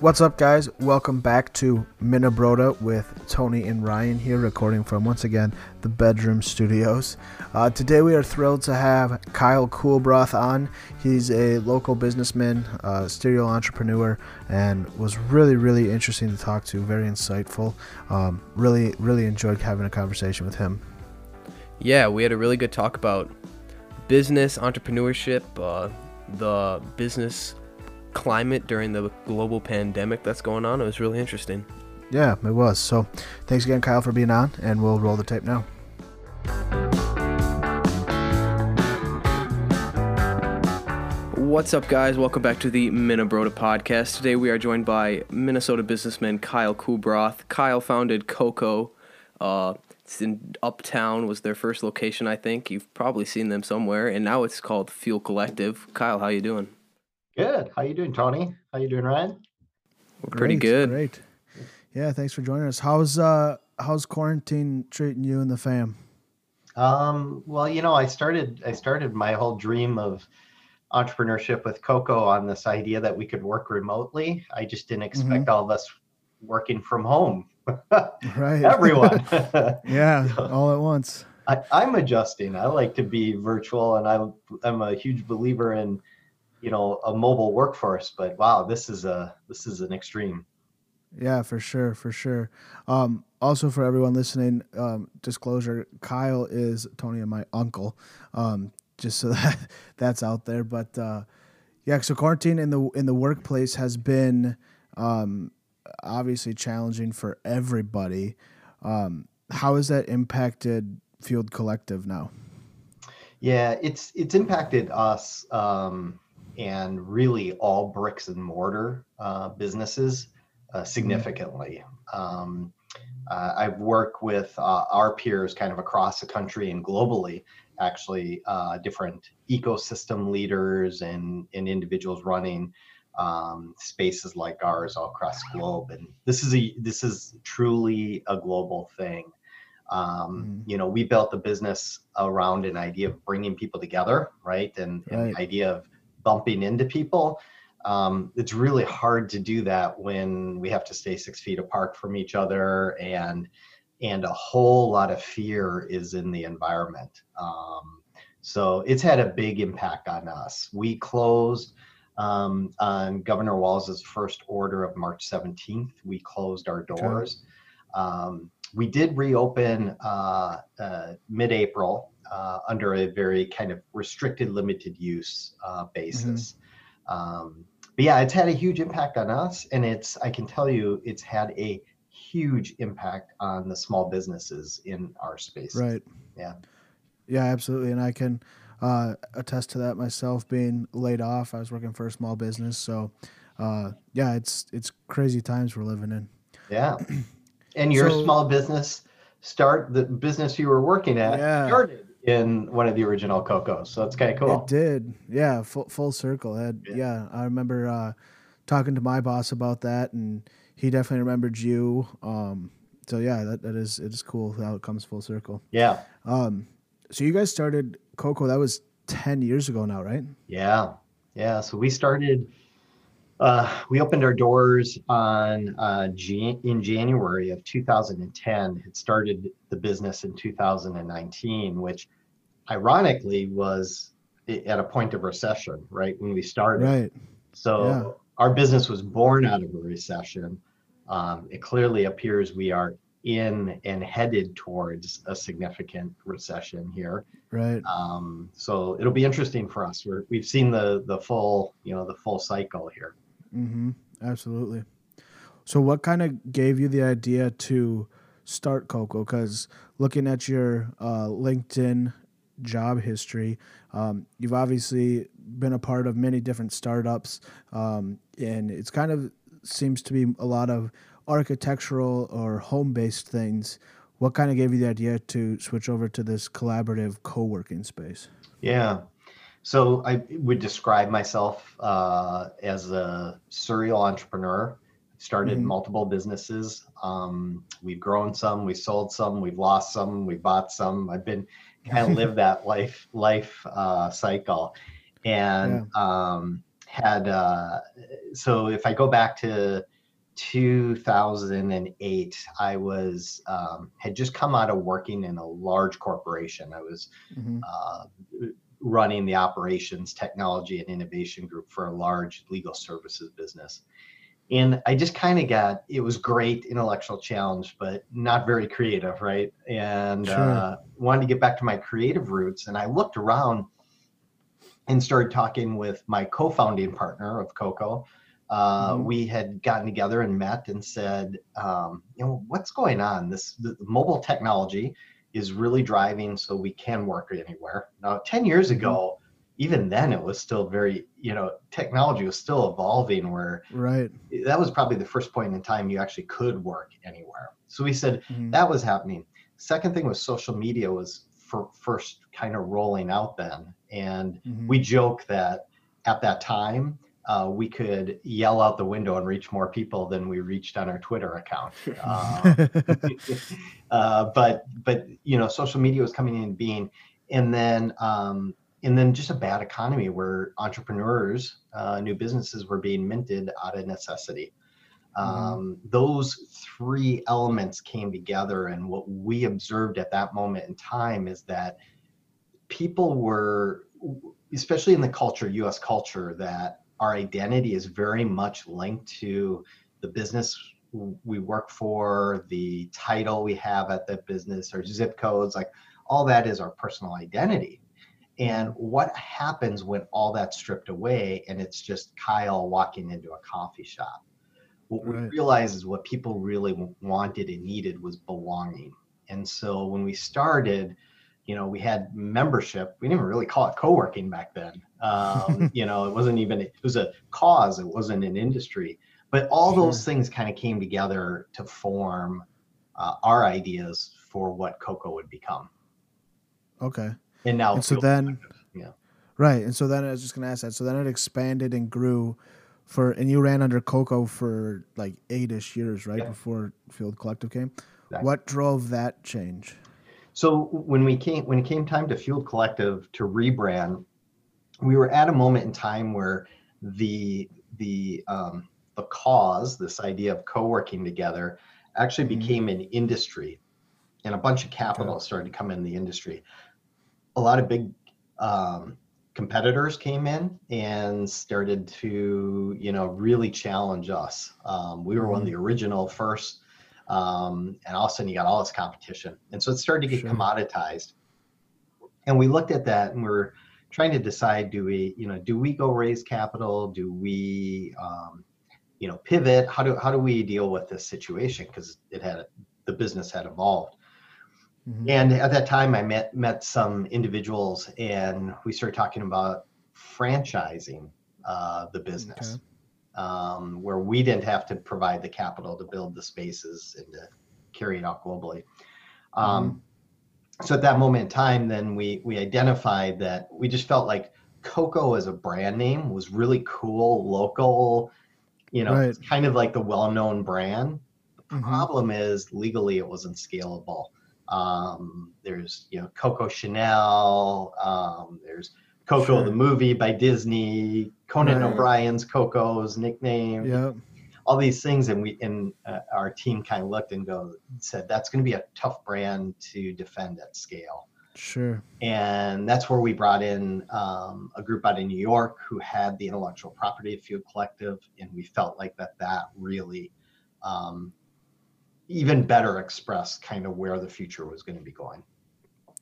What's up, guys? Welcome back to Minnebrota with Tony and Ryan here, recording from once again the bedroom studios. Uh, today, we are thrilled to have Kyle Coolbroth on. He's a local businessman, uh, serial entrepreneur, and was really, really interesting to talk to. Very insightful. Um, really, really enjoyed having a conversation with him. Yeah, we had a really good talk about business, entrepreneurship, uh, the business climate during the global pandemic that's going on. It was really interesting. Yeah, it was. So thanks again, Kyle, for being on, and we'll roll the tape now. What's up, guys? Welcome back to the Minnebrota podcast. Today we are joined by Minnesota businessman Kyle Coolbroth. Kyle founded Coco. Uh, it's in Uptown was their first location, I think. You've probably seen them somewhere, and now it's called Fueled Collective. Kyle, how you doing? Good. How you doing, Tony? How you doing, Ryan? We're pretty good. Great. Yeah, thanks for joining us. How's uh how's quarantine treating you and the fam? Um, well, you know, I started I started my whole dream of entrepreneurship with Coco on this idea that we could work remotely. I just didn't expect all of us working from home. Right. Everyone. Yeah, all at once. I, I'm adjusting. I like to be virtual, and I'm I'm a huge believer in, you know, a mobile workforce. But wow, this is a this is an extreme. Yeah, for sure, for sure. Um, also, for everyone listening, um, disclosure: Kyle is Tony and my uncle. Um, just so that that's out there. But uh, yeah, so quarantine in the in the workplace has been um, obviously challenging for everybody. Um, how has that impacted Fueled Collective now? Yeah, it's it's impacted us um, and really all bricks and mortar uh, businesses uh, significantly. Um, uh, I've worked with uh, our peers kind of across the country and globally, actually, uh, different ecosystem leaders and, and individuals running um, spaces like ours all across the globe. And this is a this is truly a global thing. Um, Mhm. You know, we built the business around an idea of bringing people together, right? And, and the idea of bumping into people. Um, it's really hard to do that when we have to stay six feet apart from each other, and and a whole lot of fear is in the environment. Um, so it's had a big impact on us. We closed um, on Governor Walz's first order of March 17th. We closed our doors. Um, we did reopen uh, uh, mid-April uh, under a very kind of restricted, limited use uh, basis. Um, but yeah, it's had a huge impact on us, and it's I can tell you, it's had a huge impact on the small businesses in our space. Right. Yeah. Yeah, absolutely. And I can uh, attest to that myself being laid off. I was working for a small business. So, uh, yeah, it's it's crazy times we're living in. Yeah. And your So- small business start the business you were working at Yeah. started in one of the original Cocos. So it's kind of cool. It did. Yeah, full, full circle. It Yeah. yeah. I remember uh, talking to my boss about that, and he definitely remembered you. Um, so, yeah, that, that is it is cool how it comes full circle. Yeah. Um, so, you guys started Coco, that was 10 years ago now, right? Yeah. Yeah. So we started uh, we opened our doors on uh, Jan- in January of 2010. It started the business in 2019, which ironically was at a point of recession, right when we started. Right. So Yeah. our business was born out of a recession. Um, it clearly appears we are in and headed towards a significant recession here. Right. Um, so it'll be interesting for us. We're, we've seen the the full you know the full cycle here. Mm-hmm. Absolutely. So, what kind of gave you the idea to start Coco? Because looking at your uh, LinkedIn job history, um, you've obviously been a part of many different startups, um, and it's kind of seems to be a lot of architectural or home-based things. What kind of gave you the idea to switch over to this collaborative co-working space? Yeah. So I would describe myself uh, as a serial entrepreneur. Started Mhm. multiple businesses. Um, we've grown some, we sold some, we've lost some, we bought some. I've been kind of lived that life life uh, cycle, and um, had uh, so if I go back to 2008, I was um, had just come out of working in a large corporation. I was Mhm. uh, running the operations, technology, and innovation group for a large legal services business. And I just kind of got it was great intellectual challenge, but not very creative, right? And Sure. uh, wanted to get back to my creative roots. And I looked around and started talking with my co-founding partner of Coco. Uh, Mhm. We had gotten together and met and said, um, you know, what's going on? This the mobile technology is really driving so we can work anywhere. Now, 10 years Mhm. ago, even then it was still very, you know, technology was still evolving where Right. that was probably the first point in time you actually could work anywhere. So we said Mhm. that was happening. Second thing was social media was for first kind of rolling out then. And Mhm. we joke that at that time, uh, we could yell out the window and reach more people than we reached on our Twitter account. Uh, uh, but but you know, social media was coming in being, and then um, and then just a bad economy where entrepreneurs, uh, new businesses were being minted out of necessity. Um, Those three elements came together, and what we observed at that moment in time is that people were, especially in the culture, U.S. culture, that our identity is very much linked to the business we work for, the title we have at the business, our zip codes, like all that is our personal identity. And what happens when all that's stripped away and it's just Kyle walking into a coffee shop? What we Right. realized is what people really wanted and needed was belonging. And so when we started, you know, we had membership. We didn't even really call it co-working back then. Um, you know, it wasn't even, it was a cause. It wasn't an industry. But all those things kind of came together to form uh, our ideas for what Coco would become. Okay. And now, And so then, yeah. right. And so then I was just gonna ask that. So then it expanded and grew, for and you ran under Coco for like eight-ish years, right, Yep. before Fueled Collective came. Exactly. What drove that change? So when we came when it came time to Fueled Collective to rebrand, we were at a moment in time where the the um, the cause, this idea of co-working together, actually Mhm. became an industry, and a bunch of capital started to come in the industry. A lot of big um, competitors came in and started to you know really challenge us. Um, we were one of the original first um, and all of a sudden you got all this competition. And so it started to get Sure. commoditized. And we looked at that and we're trying to decide do we you know do we go raise capital? Do we um, you know pivot? How do how do we deal with this situation? Because it had the business had evolved. Mhm. and at that time i met met some individuals and we started talking about franchising uh, the business um, where we didn't have to provide the capital to build the spaces and to carry it out globally. Um, So at that moment in time, then we we identified that we just felt like Coco as a brand name was really cool, local. You know, Right. it's kind of like the well-known brand. The Mhm. problem is legally it wasn't scalable. Um, there's you know Coco Chanel. Um, there's Coco Sure. the movie by Disney. Conan Right. O'Brien's Coco's nickname. Yeah. All these things, and we and uh, our team kind of looked and go said that's going to be a tough brand to defend at scale Sure. and that's where we brought in um, a group out of New York who had the intellectual property of Fueled Collective, and we felt like that that really um, even better expressed kind of where the future was going to be going.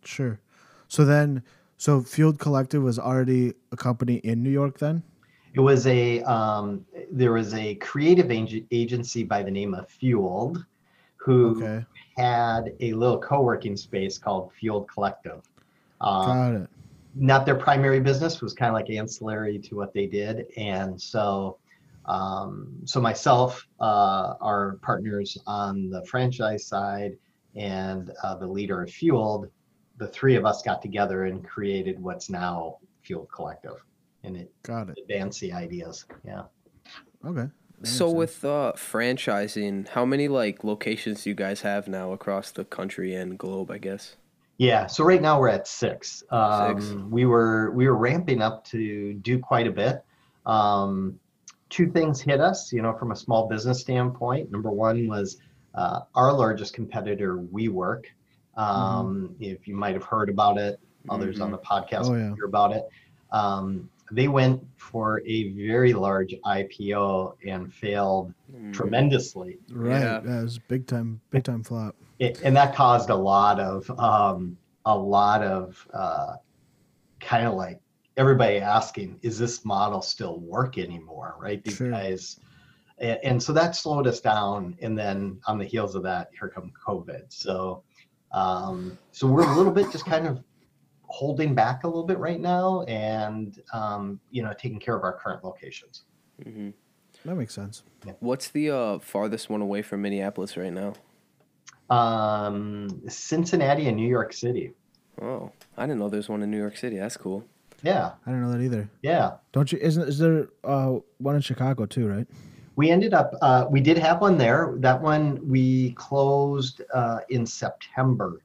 Sure. So then, so Fueled Collective was already a company in New York then? It was a um, there was a creative ag- agency by the name of Fueled, who Okay. had a little co-working space called Fueled Collective. Um, Got it. not their primary business was kind of like ancillary to what they did and so um, so myself uh, our partners on the franchise side and uh, the leader of fueled the three of us got together and created what's now fueled collective and it Got it. advanced the ideas yeah Okay. So with uh, franchising, how many like locations do you guys have now across the country and globe? I guess. Yeah, so right now we're at six. Um, Six. We were we were ramping up to do quite a bit. Um, two things hit us, you know, from a small business standpoint. Number one was uh, our largest competitor, WeWork. Um, If you might have heard about it, others on the podcast Oh, will yeah. hear about it. Um, they went for a very large IPO and failed Mm. tremendously. Right. Yeah. That was big time. Big time flop. it, and that caused a lot of um, a lot of uh, kind of like everybody asking, is this model still work anymore? Right? These Sure. guys, and, and so that slowed us down. And then on the heels of that, here come COVID. So, um, so we're a little bit just kind of holding back a little bit right now, and um, you know, taking care of our current locations. Mhm. That makes sense. What's the uh, farthest one away from Minneapolis right now? Um, Cincinnati and New York City. Oh, I didn't know there's one in New York City. That's cool. Yeah, I don't know that either. yeah. Don't you? Isn't is there uh, one in Chicago too? Right. We ended up, uh, we did have one there. That one we closed uh, in September.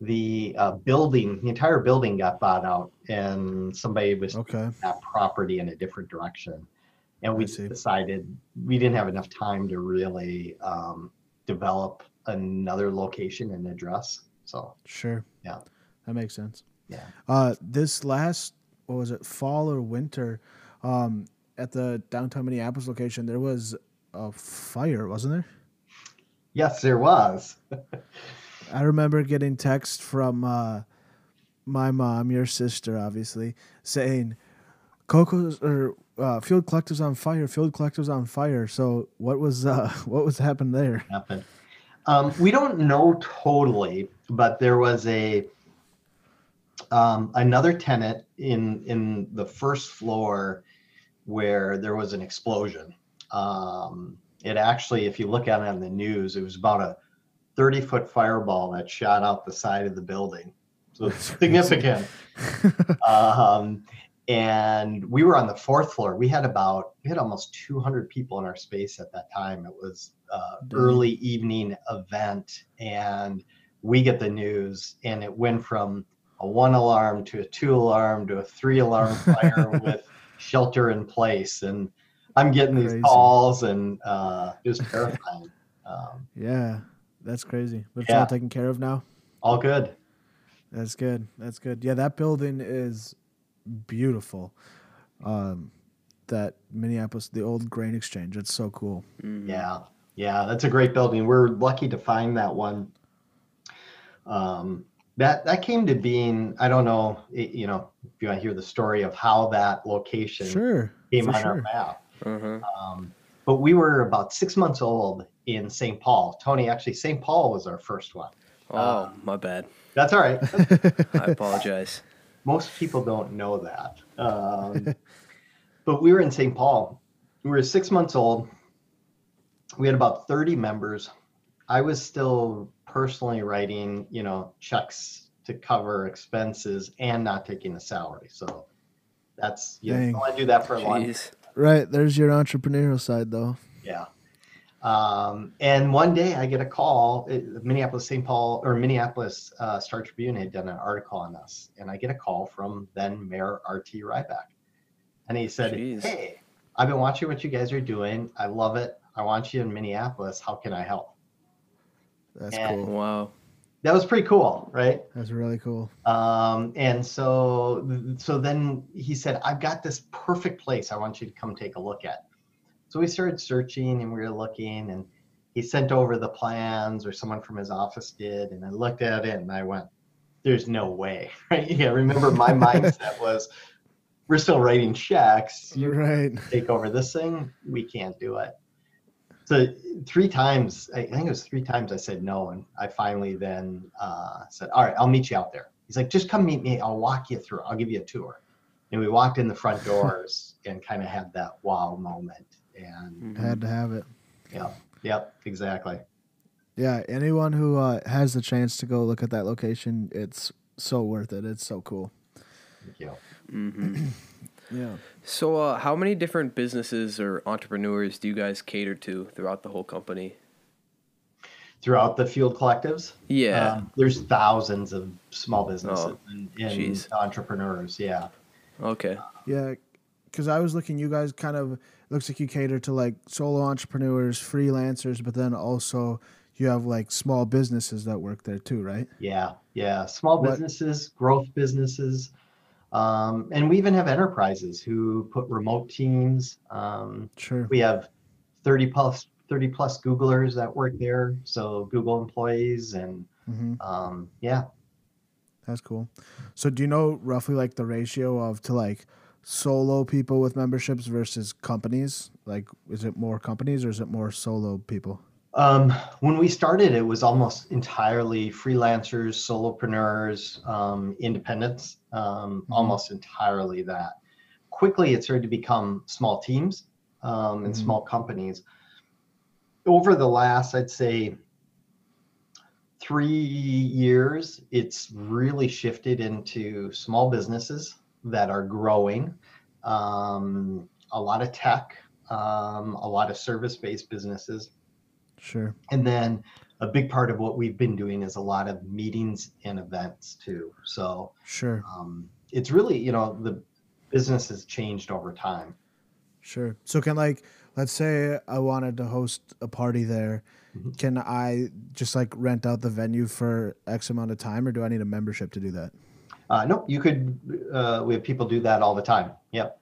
The uh, building, the entire building got bought out, and somebody was Okay. taking that property in a different direction. And we decided we didn't have enough time to really um, develop another location and address. So, Sure. Yeah. That makes sense. yeah. Uh, this last, what was it, fall or winter, um, at the downtown Minneapolis location, there was a fire, wasn't there? Yes, there was. I remember getting text from uh, my mom, your sister, obviously, saying, "Coco's or uh, Fueled Collectives on fire. Field collectives on fire." So, what was uh, what was happened there? happened. Um, we don't know totally, but there was a um, another tenant in in the first floor where there was an explosion. Um, it actually, if you look at it on the news, it was about a 30 foot fireball that shot out the side of the building. So it's significant. um, and we were on the fourth floor. We had about we had almost 200 people in our space at that time. It was uh, early evening event, and we get the news, and it went from a one alarm to a two alarm to a three alarm fire with shelter in place. And I'm getting these Crazy. calls, and uh, it was terrifying. Um, Yeah, that's crazy. But it's Yeah. all taken care of now. all good. That's good. That's good. Yeah, that building is beautiful. Um, that Minneapolis, the old grain exchange. It's so cool. Mhm. Yeah, yeah, that's a great building. We're lucky to find that one. Um, that that came to being. I don't know, it, you know, if you want to hear the story of how that location Sure. came for on our map. Uh-huh. Um, but we were about six months old in St. Paul. Tony, actually, St. Paul was our first one. Oh, my bad. That's all right. I apologize. Most people don't know that. Um, but we were in St. Paul. We were six months old. We had about 30 members. I was still personally writing, you know, checks to cover expenses and not taking a salary. So that's, you know, I do that for a long Right. There's your entrepreneurial side, though. Yeah. Um, and one day I get a call, it- Minneapolis St. Paul or Minneapolis uh, Star Tribune had done an article on us, and I get a call from then Mayor R.T. Rybak. And he said, Jeez. Hey, I've been watching what you guys are doing. I love it. I want you in Minneapolis. How can I help? That's And- cool. Wow. That was pretty cool, right? That's really cool. Um, and so, so then he said, I've got this perfect place I want you to come take a look at. So we started searching and we were looking and he sent over the plans or someone from his office did. And I looked at it and I went, there's no way, right? Yeah. Remember my mindset was we're still writing checks. You Right. take over this thing. We can't do it. So three times, I think it was three times I said no. And I finally then uh, said, all right, I'll meet you out there. He's like, just come meet me. I'll walk you through. I'll give you a tour. And we walked in the front doors and kind of had that wow moment. And Mhm. Had to have it. yeah, yep, exactly. Yeah. Anyone who uh, has the chance to go look at that location, it's so worth it. It's so cool. Thank you. Mhm. Yeah. So, uh, how many different businesses or entrepreneurs do you guys cater to throughout the whole company? Throughout the Fueled Collectives, Yeah. um, there's thousands of small businesses Oh, and, and entrepreneurs. Yeah. okay. Yeah, because I was looking, you guys kind of looks like you cater to like solo entrepreneurs, freelancers, but then also you have like small businesses that work there too, right? Yeah, yeah. Small What- businesses, growth businesses, um, and we even have enterprises who put remote teams. Um, Sure. we have 30 plus 30 plus Googlers that work there, so Google employees, and hmm um, yeah, That's cool. So do you know roughly like the ratio of to like solo people with memberships versus companies? Like, is it more companies or is it more solo people? Um, when we started, it was almost entirely freelancers, solopreneurs, um, independents, um, Mhm. almost entirely that. Quickly, it started to become small teams um, and Mhm. small companies. Over the last, I'd say, three years, it's really shifted into small businesses that are growing, um, a lot of tech, um, a lot of service-based businesses Sure. and then a big part of what we've been doing is a lot of meetings and events too. So Sure. um, it's really, you know, the business has changed over time. Sure. So can like let's say I wanted to host a party there. Mhm. Can I just like rent out the venue for X amount of time or do I need a membership to do that? Uh, no, you could, uh, we have people do that all the time. Yep.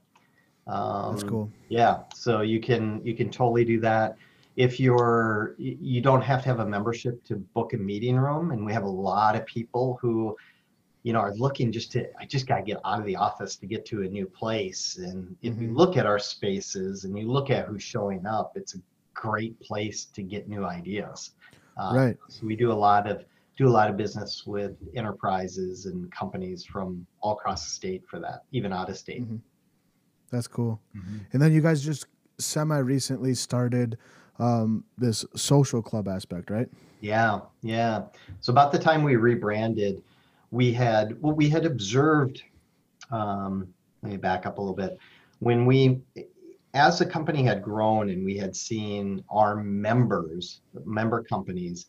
Um, That's cool. Yeah, so you can you can totally do that. If you're you don't have to have a membership to book a meeting room, and we have a lot of people who, you know, are looking just to I just got to get out of the office to get to a new place. And if you Mhm. look at our spaces and you look at who's showing up, it's a great place to get new ideas. Uh, Right. So we do a lot of do a lot of business with enterprises and companies from all across the state for that, even out of state. Mhm. That's cool. And then you guys just semi recently started um, this social club aspect, right? Yeah, yeah. So about the time we rebranded, we had well, we had observed. Um, let me back up a little bit. When we, as the company had grown and we had seen our members, member companies,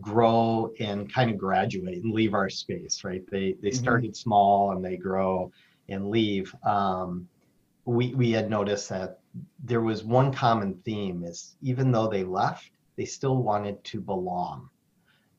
grow and kind of graduate and leave our space, right? They they Mhm. started small and they grow and leave. Um, we we had noticed that there was one common theme is even though they left they still wanted to belong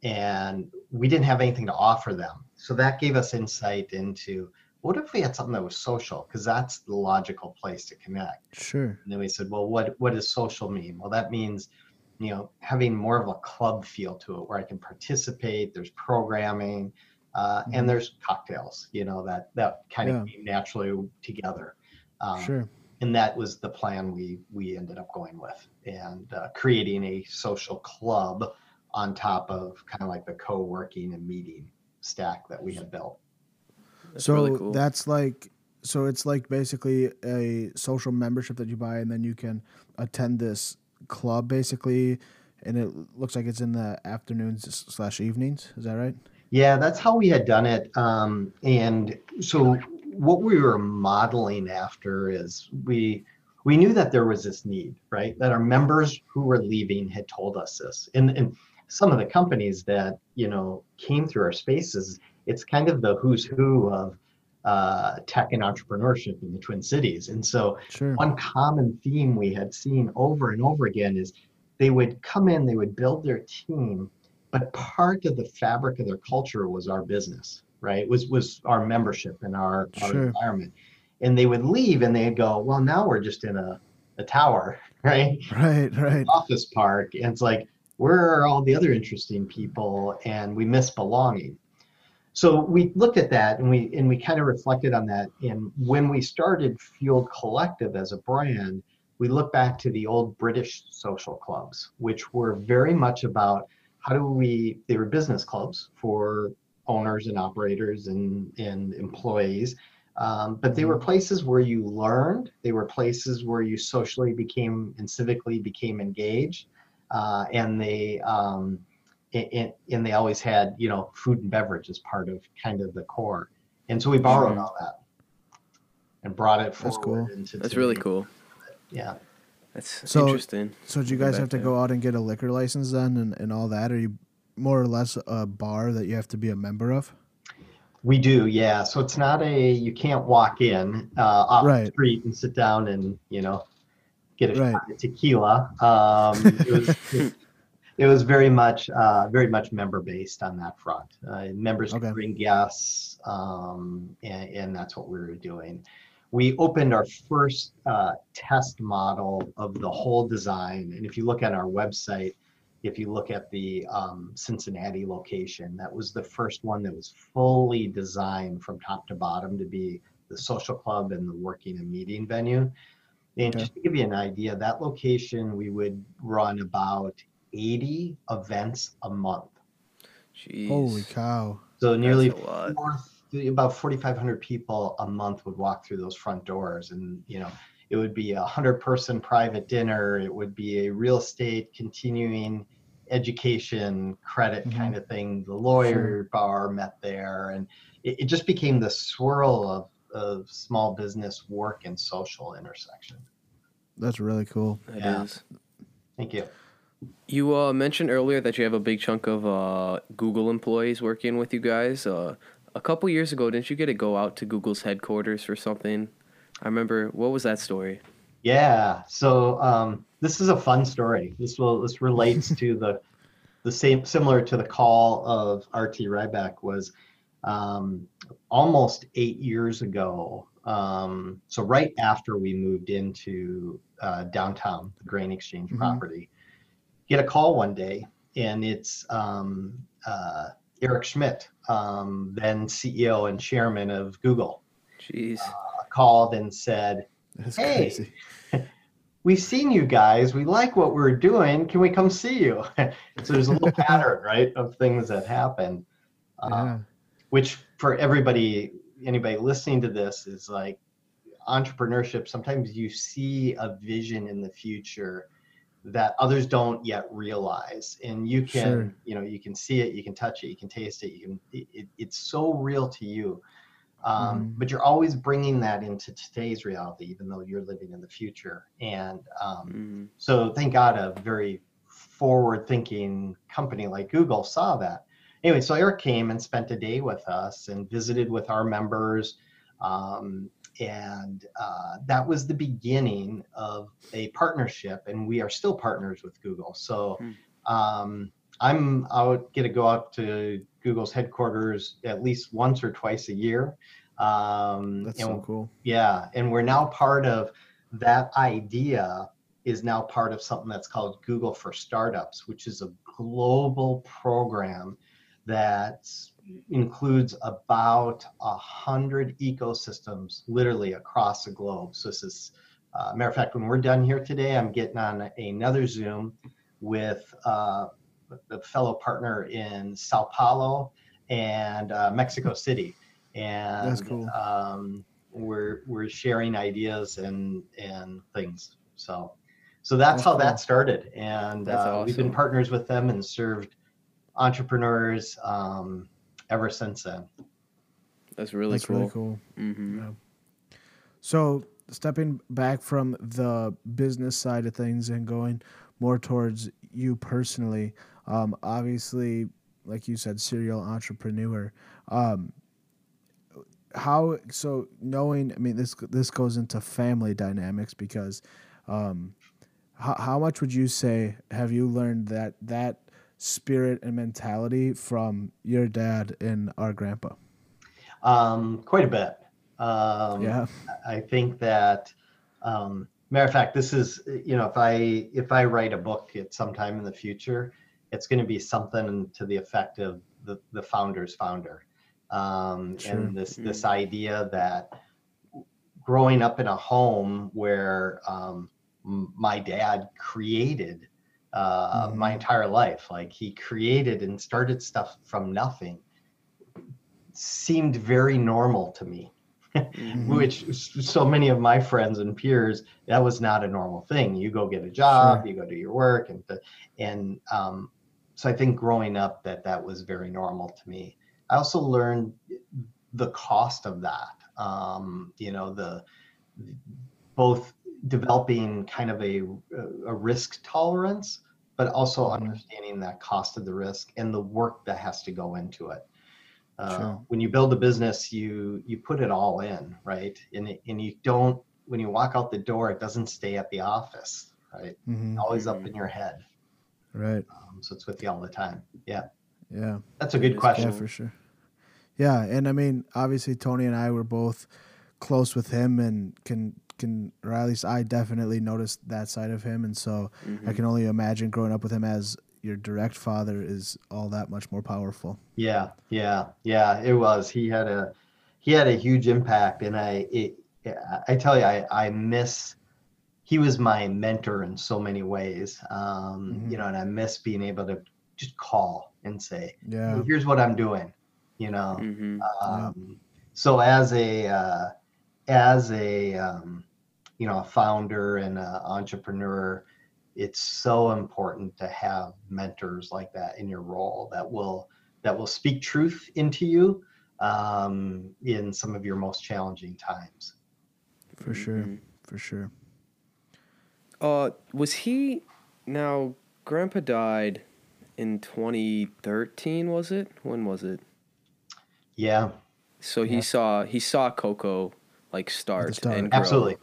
and we didn't have anything to offer them so that gave us insight into what if we had something that was social because that's the logical place to connect Sure. and then we said well what what does social mean well that means you know having more of a club feel to it where i can participate there's programming uh, Mhm. and there's cocktails you know that that kind Yeah. of came naturally together um, Sure. and that was the plan we we ended up going with and uh, creating a social club on top of kind of like the co-working and meeting stack that we had built That's so really cool. that's like so it's like basically a social membership that you buy and then you can attend this club basically and it looks like it's in the afternoons slash evenings is that right yeah that's how we had done it um, and so what we were modeling after is we we knew that there was this need right? That our members who were leaving had told us this. And and some of the companies that you know came through our spaces it's kind of the who's who of uh, tech and entrepreneurship in the twin cities. And so sure. one common theme we had seen over and over again is they would come in, they would build their team, but part of the fabric of their culture was our business, right? Was was our membership and our, our Sure. environment. And they would leave and they'd go, well, now we're just in a, a tower, right? right right Office park. And it's like, where are all the other interesting people? And we miss belonging. So we looked at that and we and we kind of reflected on that. And when we started Fueled Collective as a brand, we look back to the old British social clubs, which were very much about how do we they were business clubs for owners and operators and, and employees. Um, but they were places where you learned. They were places where you socially became and civically became engaged. Uh, and they um, and, and they always had you know food and beverage as part of kind of the core. And so we borrowed Sure. all that and brought it forward. That's cool. into That's really cool. Yeah. That's So- interesting. so do you guys have to there. go out and get a liquor license then and, and all that are you more or less a bar that you have to be a member of We do, yeah. So it's not a you can't walk in uh, off Right. the street and sit down and you know get a Right. shot of tequila. Um, it was it was very much uh, very much member based on that front. Uh, members could Okay. bring guests, um, and, and that's what we were doing. We opened our first uh, test model of the whole design, and if you look at our website, if you look at the um, Cincinnati location, that was the first one that was fully designed from top to bottom to be the social club and the working and meeting venue. And Okay. just to give you an idea, that location we would run about 80 events a month. Jeez. Holy cow! So nearly four, about 4,500 people a month would walk through those front doors, and you know it would be a hundred person private dinner. It would be a real estate continuing education credit Mhm. kind of thing. The lawyer bar met there, and it, it just became the swirl of of small business work and social intersection. That's really cool. It Yeah. is. Thank you. You uh, mentioned earlier that you have a big chunk of uh, Google employees working with you guys. Uh, a couple years ago, didn't you get to go out to Google's headquarters for something? I remember. What was that story? Yeah. So um, this is a fun story. This will this relates to the the same similar to the call of RT Rybak was um, almost eight years ago. Um, so right after we moved into uh, downtown, the Grain Exchange Mhm. property, get a call one day, and it's um, uh, Eric Schmidt, um, then CEO and chairman of Google, Jeez. Called and said, That's Hey. crazy. we've seen you guys. We like what we're doing. Can we come see you? so there's a little pattern, right, of things that happen, uh, Yeah. which for everybody, anybody listening to this is like entrepreneurship. Sometimes you see a vision in the future that others don't yet realize, and you can, Sure. you know, you can see it, you can touch it, you can taste it. You can. It, it's so real to you. Um, Mhm. But you're always bringing that into today's reality, even though you're living in the future. And um, Mm. so thank God a very forward thinking company like Google saw that. Anyway, so Eric came and spent a day with us and visited with our members. Um, and uh, that was the beginning of a partnership, and we are still partners with Google. So Hmm. um, I'm out, get to go out to Google's headquarters at least once or twice a year. Um, That's and so cool. yeah, and we're now part of that idea is now part of something that's called Google for Startups, which is a global program that includes about a hundred ecosystems literally across the globe. So this is, uh, matter of fact, when we're done here today, I'm getting on another Zoom with uh, a fellow partner in Sao Paulo and uh, Mexico City, and That's cool. um, we're we're sharing ideas and and things. So so that's, That's how cool. that started, and That's uh, we've been partners with them and served entrepreneurs um, ever since then. That's really That's cool. really cool. hmm Yeah. So stepping back from the business side of things and going more towards you personally, um, obviously, like you said, serial entrepreneur. Um, how so knowing? I mean, this this goes into family dynamics because um, how how much would you say have you learned that that spirit and mentality from your dad and our grandpa? Um, quite a bit. Um, yeah. I think that, um, matter of fact, this is you know if I if I write a book at some time in the future, it's going to be something to the effect of the the founder's founder, um, Sure. and this this idea that growing up in a home where um, my dad created uh, my Mhm. entire life, like he created and started stuff from nothing, seemed very normal to me Mhm. which so many of my friends and peers that was not a normal thing you go get a job Sure. you go do your work and and um, so i think growing up that that was very normal to me i also learned the cost of that um, you know the both developing kind of a a risk tolerance but also Mhm. understanding that cost of the risk and the work that has to go into it uh, Sure. when you build a business you you put it all in right and and you don't when you walk out the door, it doesn't stay at the office, right? hmm Always up Mhm. in your head. Right. Um, so it's with you all the time. Yeah, Yeah. that's a good question. Yeah, for sure. Yeah, and I mean, obviously, Tony and I were both close with him, and can can or at least I definitely noticed that side of him, and so Mm-hmm. I can only imagine growing up with him as your direct father is all that much more powerful. Yeah, yeah, yeah. It was. He had a he had a huge impact, and I it, I tell you, I I miss. He was my mentor in so many ways, um, Mhm. you know, and I miss being able to just call and say, Yeah. "Hey, "Here's what I'm doing," you know. Mm-hmm. Um, So as a uh, as a um, you know a founder and an entrepreneur, it's so important to have mentors like that in your role that will that will speak truth into you um, in some of your most challenging times. For sure. Mhm. For sure. Uh, was he now? Grandpa died in 2013. Was it? When was it? Yeah, So he Yeah. saw he saw Coco like start, start. and grow. absolutely.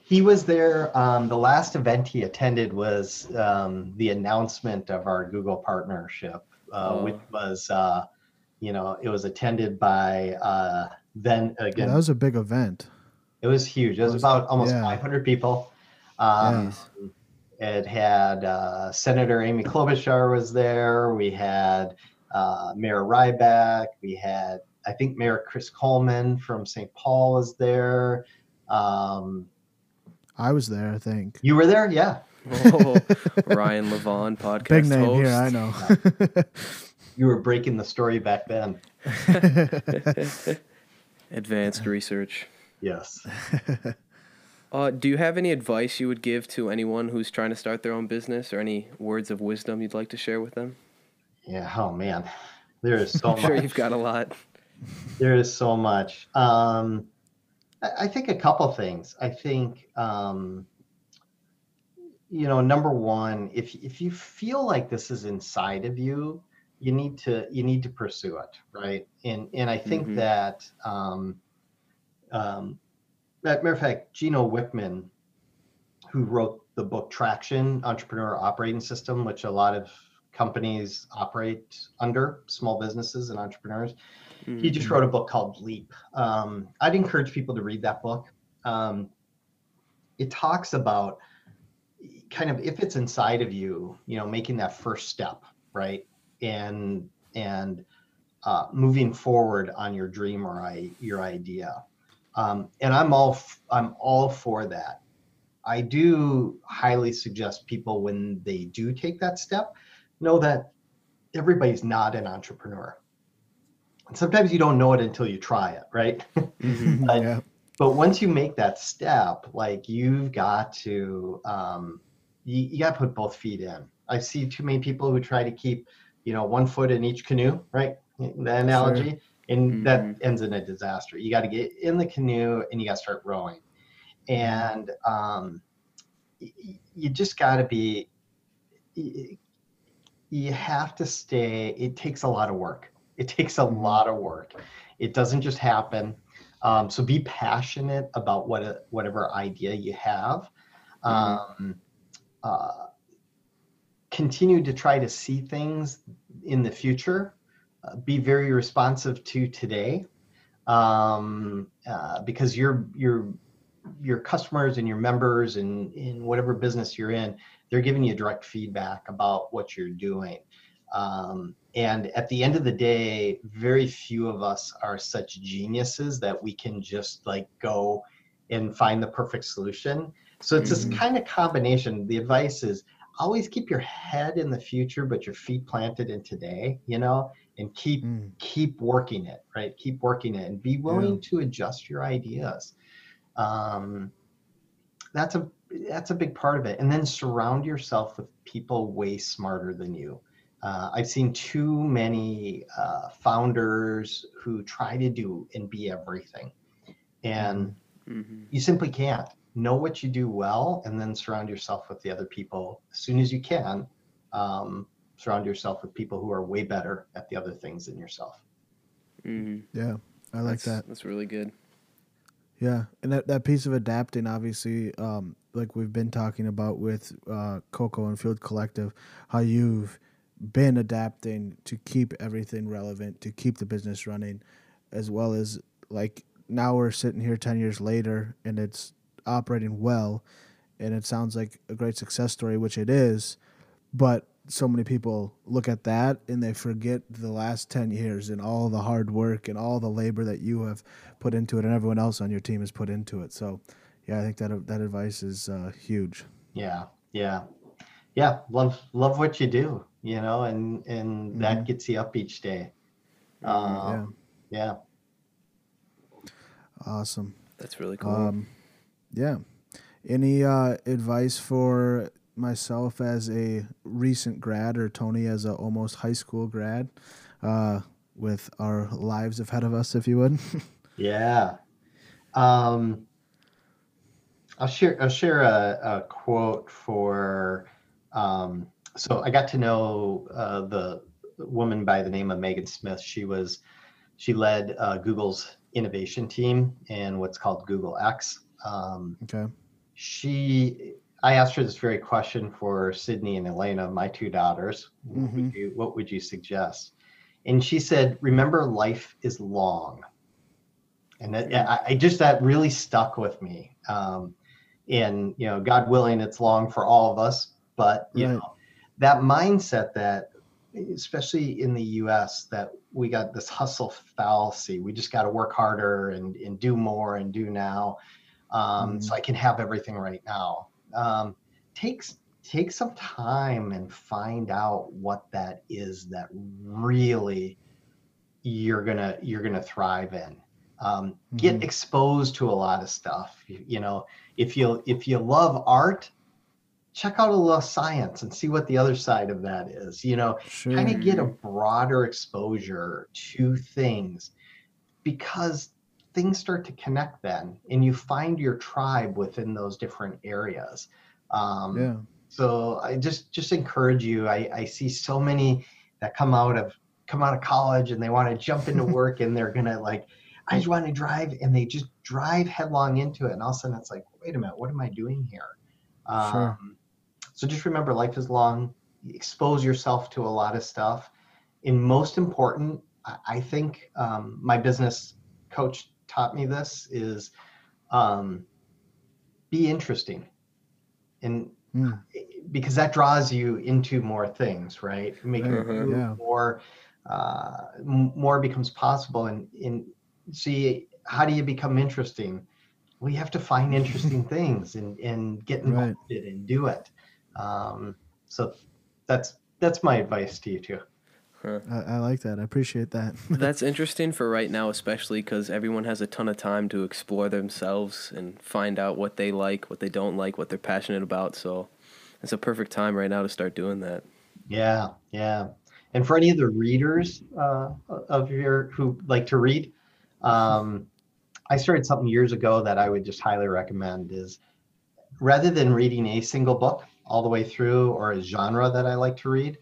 He was there. Um, the last event he attended was um, the announcement of our Google partnership, uh, Oh. which was, uh, you know, it was attended by uh, then Yeah, again. that was a big event. it was huge. It was was- about almost yeah. 500 people. Um, It had uh, Senator Amy Klobuchar was there. We had uh, Mayor Rybak. We had, I think, Mayor Chris Coleman from St. Paul was there. Um, I was there, I think. you were there, yeah. Oh, Ryan Levon podcast Big name host. here, I know. You were breaking the story back then. Advanced research. Yes. Uh, do you have any advice you would give to anyone who's trying to start their own business, or any words of wisdom you'd like to share with them? Yeah. Oh man, there is so I'm sure much. you've got a lot. There is so much. Um, I, I think a couple things. I think, um, you know, number one, if if you feel like this is inside of you, you need to you need to pursue it, right? And and I think Mhm. that, um, um, matter of fact, Gino Wickman, who wrote the book Traction: Entrepreneur Operating System, which a lot of companies operate under, small businesses and entrepreneurs he just wrote a book called Leap. Um, I'd encourage people to read that book. Um, it talks about kind of if it's inside of you, you know, making that first step, right, and and uh, moving forward on your dream or I, your idea. Um, and I'm all f- I'm all for that. I do highly suggest people when they do take that step know that everybody's not an entrepreneur sometimes you don't know it until you try it, right? Mhm. But- yeah. but once you make that step, like you've got to, um, you, you got to put both feet in. I see too many people who try to keep, you know, one foot in each canoe, right? The analogy, and that Mhm. ends in a disaster. You got to get in the canoe and you got to start rowing, and um, y- you just got to be. y- You have to stay. It takes a lot of work. It takes a lot of work. It doesn't just happen. Um, so be passionate about what whatever idea you have. Um, uh, continue to try to see things in the future. Be very responsive to today, um, uh, because your your your customers and your members and in whatever business you're in, they're giving you direct feedback about what you're doing. Um, and at the end of the day, very few of us are such geniuses that we can just like go and find the perfect solution. So it's Mhm. this kind of combination. The advice is always keep your head in the future, but your feet planted in today, you know, and keep Mm. keep working it, right? Keep working it and be willing to adjust your ideas. Um, that's a that's a big part of it. And then surround yourself with people way smarter than you. Uh, I've seen too many uh, founders who try to do and be everything, and Mhm. you simply can't. Know what you do well, and then surround yourself with the other people as soon as you can. Um, surround yourself with people who are way better at the other things than yourself. Mhm. Yeah. I like that's, that. That's really good. Yeah, and that, that piece of adapting, obviously, um, like we've been talking about with uh, Coco and Fueled Collective, how you've been adapting to keep everything relevant, to keep the business running, as well as like now we're sitting here 10 years later and it's operating well and it sounds like a great success story, which it is, but so many people look at that and they forget the last 10 years and all the hard work and all the labor that you have put into it and everyone else on your team has put into it. So, yeah, I think that that advice is uh, huge. Yeah, yeah, yeah. Love love what you do, you know, and and mm-hmm. that gets you up each day. Um, yeah. yeah. Awesome. That's really cool. Um, yeah. Any uh, advice for myself as a recent grad or Tony as a almost high school grad uh, with our lives ahead of us, if you would? yeah. Um, I'll share. I'll share a, a quote for. Um, so I got to know uh, the woman by the name of Megan Smith. She was, she led uh, Google's innovation team in what's called Google X. Um, okay. She, I asked her this very question for Sydney and Elena, my two daughters. Mm-hmm. What, would mm-hmm. you, what would you suggest? And she said, "Remember, life is long." And that, I, I just that really stuck with me. Um, and you know god willing it's long for all of us but you right. know that mindset that especially in the us that we got this hustle fallacy we just got to work harder and, and do more and do now um, mm. so i can have everything right now um, takes take some time and find out what that is that really you're gonna you're gonna thrive in um, mm-hmm. get exposed to a lot of stuff you, you, know if you if you love art check out a little science and see what the other side of that is you know sure. kind of get a broader exposure to things because things start to connect then and you find your tribe within those different areas um, yeah so i just just encourage you i i see so many that come out of come out of college and they want to jump into work and they're gonna like I just want to drive, and they just drive headlong into it, and all of a sudden it's like, wait a minute, what am I doing here? Sure. Um, so just remember, life is long. Expose yourself to a lot of stuff. And most important, I think um, my business coach taught me this is um, be interesting, and mm. because that draws you into more things, right? Make mm-hmm. yeah. more uh, more becomes possible, and in see how do you become interesting well you have to find interesting things and and get involved right. and do it um, so that's that's my advice to you too Huh. I, I, like that. I appreciate that. That's interesting for right now, especially because everyone has a ton of time to explore themselves and find out what they like, what they don't like, what they're passionate about. So it's a perfect time right now to start doing that. Yeah, yeah. And for any of the readers uh, of your who like to read, um, I started something years ago that I would just highly recommend is rather than reading a single book all the way through or a genre that I like to read,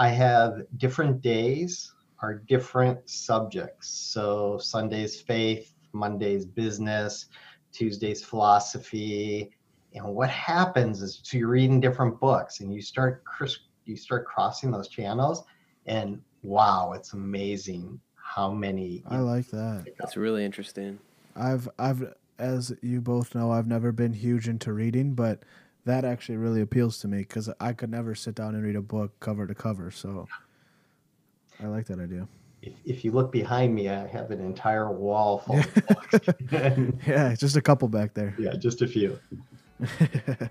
I have different days are different subjects. So Sunday's faith, Monday's business, Tuesday's philosophy. And what happens is so you're reading different books and you start you start crossing those channels and wow, it's amazing how many. I like that. That's really interesting. I've I've as you both know, I've never been huge into reading, but that actually really appeals to me because I could never sit down and read a book cover to cover. So I like that idea. If, if you look behind me, I have an entire wall full of books. yeah, just a couple back there. Yeah, just a few.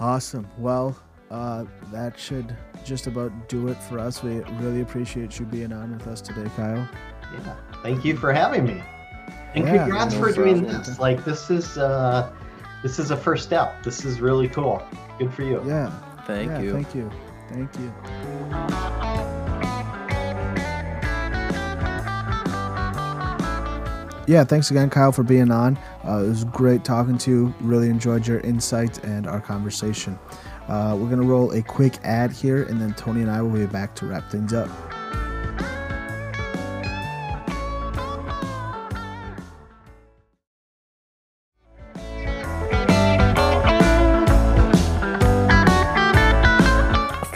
awesome. Well, uh, that should just about do it for us. We really appreciate you being on with us today, Kyle. Yeah, thank you for having me, and yeah, congrats no for doing this. Like this is uh, this is a first step. This is really cool. Good for you. Yeah. Thank yeah, you. Thank you. Thank you. yeah, thanks again, Kyle, for being on. Uh, it was great talking to you. Really enjoyed your insights and our conversation. Uh, we're going to roll a quick ad here, and then Tony and I will be back to wrap things up.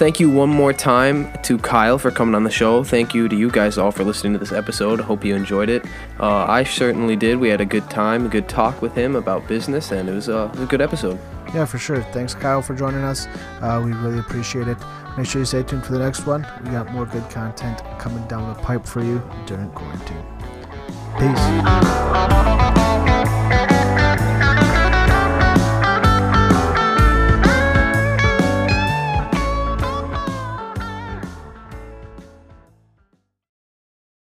Thank you one more time to Kyle for coming on the show. Thank you to you guys all for listening to this episode. Hope you enjoyed it. Uh, I certainly did. We had a good time, a good talk with him about business, and it was, uh, it was a good episode. Yeah, for sure. Thanks, Kyle, for joining us. Uh, we really appreciate it. Make sure you stay tuned for the next one. We got more good content coming down the pipe for you during quarantine. Peace.